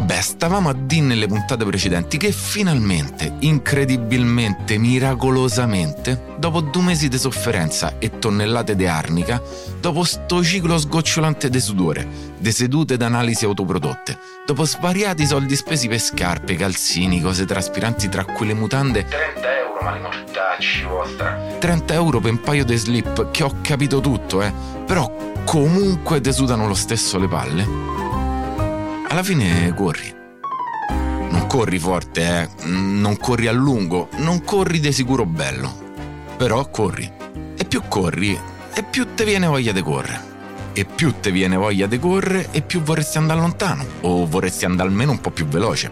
Vabbè, stavamo a dire nelle puntate precedenti che finalmente, incredibilmente, miracolosamente, dopo due mesi di sofferenza e tonnellate di arnica, dopo sto ciclo sgocciolante di sudore, di sedute d'analisi autoprodotte, dopo svariati soldi spesi per scarpe, calzini, cose traspiranti tra quelle mutande 30 euro, ma li mortacci vostra. 30 euro per un paio di slip, che ho capito tutto, eh. Però comunque te sudano lo stesso le palle. Alla fine corri. Non corri forte, eh. Non corri a lungo, non corri di sicuro bello. Però corri. E più corri, e più te viene voglia di correre. E più te viene voglia di correre, e più vorresti andare lontano. O vorresti andare almeno un po' più veloce.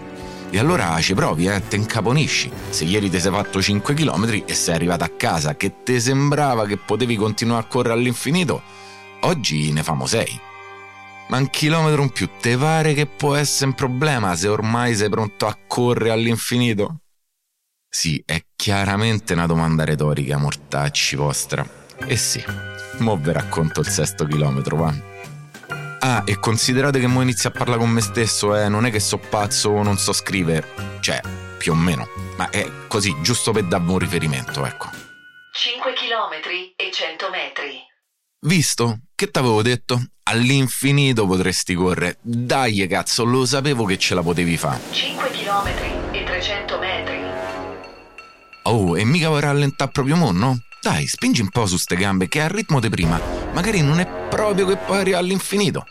E allora ci provi, eh, te incaponisci. Se ieri ti sei fatto 5 km e sei arrivato a casa che ti sembrava che potevi continuare a correre all'infinito, oggi ne famo 6. Ma un chilometro in più te pare che può essere un problema se ormai sei pronto a correre all'infinito? Sì, è chiaramente una domanda retorica, mortacci vostra. E sì, mo vi racconto il sesto chilometro, va. Ah, e considerate che mo inizio a parlare con me stesso, eh, non è che so pazzo o non so scrivere. Cioè, più o meno. Ma è così, giusto per darvi un riferimento, ecco. 5 km e 100 metri. Visto? Che t'avevo detto? All'infinito potresti correre. Dai, cazzo, lo sapevo che ce la potevi fare. 5 km e 300 metri. Oh, e mica vuoi rallentare proprio mo, no? Dai, spingi un po' su ste gambe, che al ritmo di prima magari non è proprio che puoi arrivare all'infinito.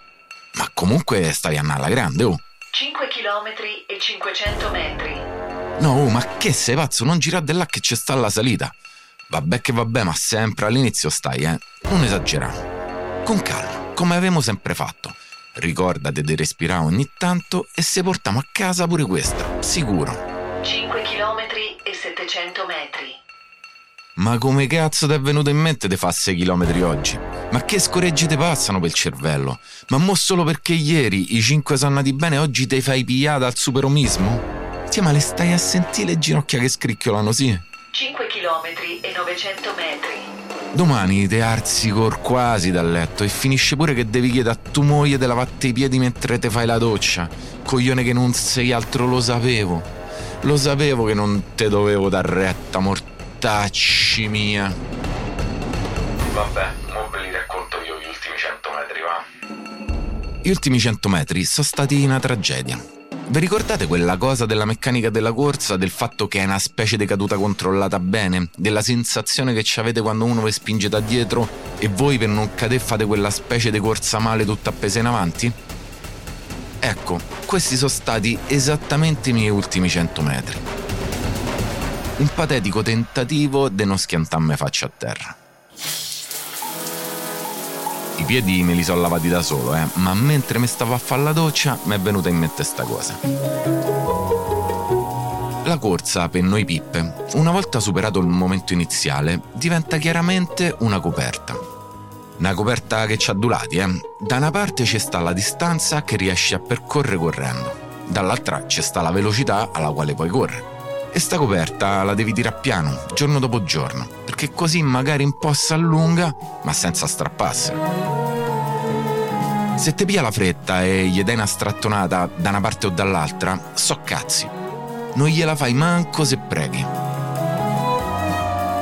Ma comunque stai andando alla grande, oh. 5 km e 500 metri. No, oh, ma che sei pazzo? Non girare di là che ci sta la salita. Vabbè che vabbè, ma sempre all'inizio stai, eh. Non esagerare. Con calma, come avevamo sempre fatto. Ricordate di respirare ogni tanto e se portiamo a casa pure questa, sicuro. 5 km e 700 metri. Ma come cazzo ti è venuto in mente di fare 6 km oggi? Ma che scoreggi ti passano per il cervello? Ma mo solo perché ieri i 5 sono andati bene oggi ti fai pigliata al superomismo? Sì, ma le stai a sentire le ginocchia che scricchiolano, sì? 5 km e 900 metri. Domani te arzi cor quasi dal letto e finisce pure che devi chiedere a tua moglie di lavarti i piedi mentre te fai la doccia. Coglione che non sei altro, lo sapevo. Lo sapevo che non te dovevo dar retta, mortacci mia. Vabbè, mo ve li racconto io gli ultimi 100 metri, va? Gli ultimi 100 metri sono stati una tragedia. Vi ricordate quella cosa della meccanica della corsa, del fatto che è una specie di caduta controllata bene, della sensazione che ci avete quando uno vi spinge da dietro e voi per non cadere fate quella specie di corsa male tutta appesa in avanti? Ecco, questi sono stati esattamente i miei ultimi 100 metri. Un patetico tentativo di non schiantarmi faccia a terra. I piedi me li sono lavati da solo, eh, ma mentre mi stavo a fare la doccia mi è venuta in mente sta cosa. La corsa per noi pippe, una volta superato il momento iniziale, diventa chiaramente una coperta. Una coperta che ci ha adulati, eh. Da una parte c'è sta la distanza che riesci a percorrere correndo, dall'altra c'è sta la velocità alla quale puoi correre. E sta coperta la devi tirare piano, giorno dopo giorno, perché così magari un po' allunga, ma senza strapparsi. Se ti piglia la fretta e gli dai una strattonata da una parte o dall'altra, so cazzi. Non gliela fai manco se preghi.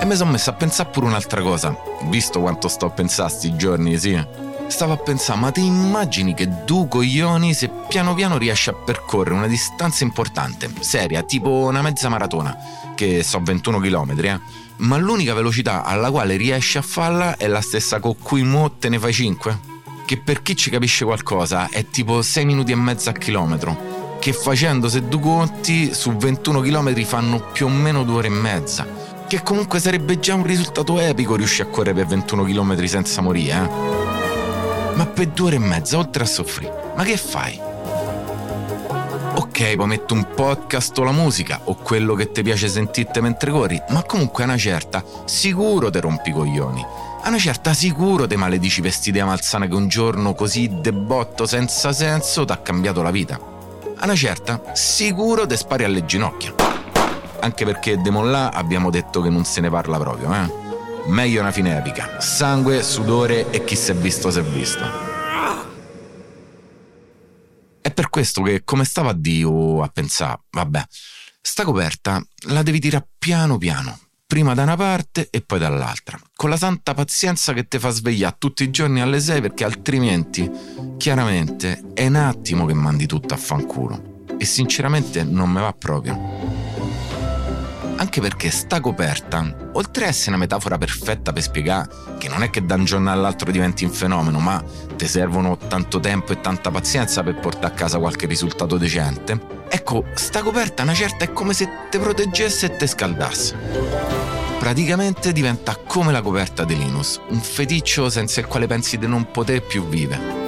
E mi sono messo a pensare pure un'altra cosa, visto quanto sto a pensare sti giorni, sì. Stavo a pensare, ma ti immagini che due coglioni se piano piano riesci a percorrere una distanza importante, seria, tipo una mezza maratona, che so 21 km, eh? Ma l'unica velocità alla quale riesci a farla è la stessa con cui mo te ne fai 5? Che per chi ci capisce qualcosa è tipo 6 minuti e mezzo a chilometro, che facendo se due conti su 21 km fanno più o meno due ore e mezza. Che comunque sarebbe già un risultato epico riuscire a correre per 21 km senza morire, eh? Ma per due ore e mezza, oltre a soffrire, ma che fai? Ok, poi metto un podcast o la musica o quello che ti piace sentirti mentre corri, ma comunque a una certa sicuro te rompi i coglioni. A una certa sicuro te maledici vestiti a malsana che un giorno così debotto senza senso ti ha cambiato la vita. A una certa sicuro te spari alle ginocchia. Anche perché de là abbiamo detto che non se ne parla proprio, eh? Meglio una fine epica. Sangue, sudore e chi si è visto si è visto. Questo che come stava Dio a pensare, vabbè, sta coperta la devi tirare piano piano, prima da una parte e poi dall'altra, con la santa pazienza che ti fa svegliare tutti i giorni alle 6 perché altrimenti, chiaramente, è un attimo che mandi tutto a fanculo. E sinceramente non me va proprio. Anche perché sta coperta, oltre a essere una metafora perfetta per spiegare che non è che da un giorno all'altro diventi un fenomeno, ma ti servono tanto tempo e tanta pazienza per portare a casa qualche risultato decente, ecco, sta coperta una certa è come se ti proteggesse e ti scaldasse. Praticamente diventa come la coperta di Linus, un feticcio senza il quale pensi di non poter più vivere.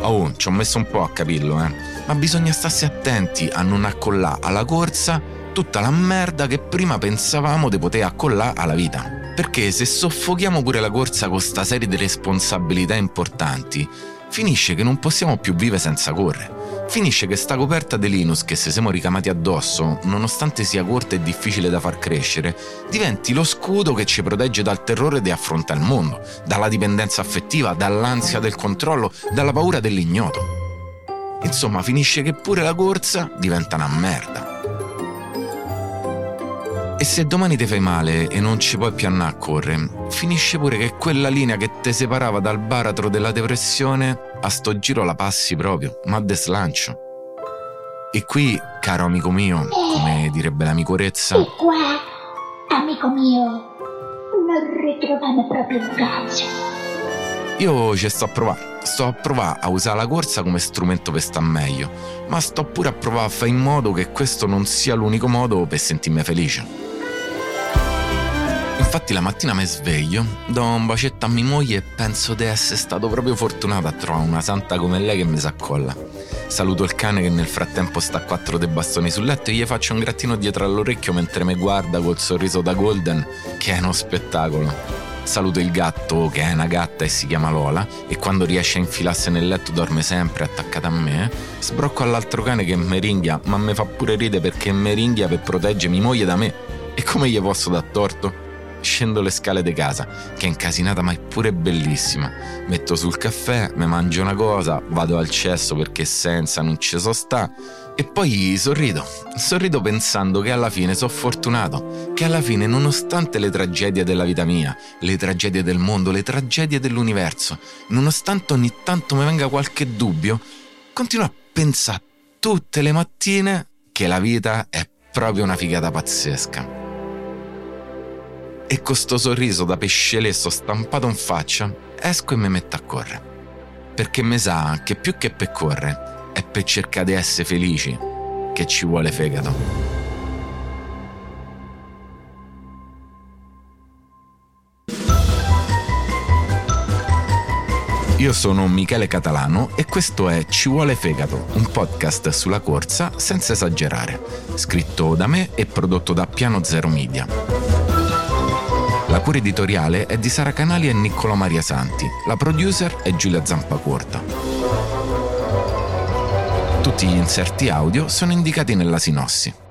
Oh, ci ho messo un po' a capirlo, eh. Ma bisogna starsi attenti a non accollare alla corsa tutta la merda che prima pensavamo di poter accollare alla vita. Perché se soffochiamo pure la corsa con sta serie di responsabilità importanti, finisce che non possiamo più vivere senza correre. Finisce che sta coperta di Linus che se siamo ricamati addosso, nonostante sia corta e difficile da far crescere, diventi lo scudo che ci protegge dal terrore di affrontare il mondo, dalla dipendenza affettiva, dall'ansia del controllo, dalla paura dell'ignoto. Insomma, finisce che pure la corsa diventa una merda. E se domani ti fai male e non ci puoi più andare a correre, finisce pure che quella linea che ti separava dal baratro della depressione, a sto giro la passi proprio, ma de slancio. E qui, caro amico mio, come direbbe l'amico Rezza... E qua, amico mio, non ritroviamo proprio un cazzo. Io ci sto a provare, sto a provare a usare la corsa come strumento per star meglio, ma sto pure a provare a fare in modo che questo non sia l'unico modo per sentirmi felice. Infatti la mattina mi sveglio, do un bacetto a mia moglie e penso di essere stato proprio fortunato a trovare una santa come lei che mi s'accolla. Saluto il cane che nel frattempo sta a quattro dei bastoni sul letto e gli faccio un grattino dietro all'orecchio mentre mi guarda col sorriso da Golden, che è uno spettacolo. Saluto il gatto, che è una gatta e si chiama Lola, e quando riesce a infilarsi nel letto dorme sempre attaccata a me. Sbrocco all'altro cane che meringhia, ma mi fa pure ride perché meringhia per proteggere mia moglie da me. E come gli posso dar torto? Scendo le scale di casa, che è incasinata ma è pure bellissima. Metto sul caffè, mi mangio una cosa, vado al cesso perché senza non ci so sta. E poi sorrido, sorrido pensando che alla fine sono fortunato, che alla fine nonostante le tragedie della vita mia, le tragedie del mondo, le tragedie dell'universo, nonostante ogni tanto mi venga qualche dubbio, continuo a pensare tutte le mattine che la vita è proprio una figata pazzesca e con sto sorriso da pesce lesso stampato in faccia esco e mi metto a correre. Perché mi sa che più che per correre è per cercare di essere felici che ci vuole fegato. Io sono Michele Catalano e questo è Ci vuole fegato, un podcast sulla corsa senza esagerare, scritto da me e prodotto da Piano Zero Media. La cura editoriale è di Sara Canali e Niccolo Maria Santi. La producer è Giulia Zampacorta. Tutti gli inserti audio sono indicati nella sinossi.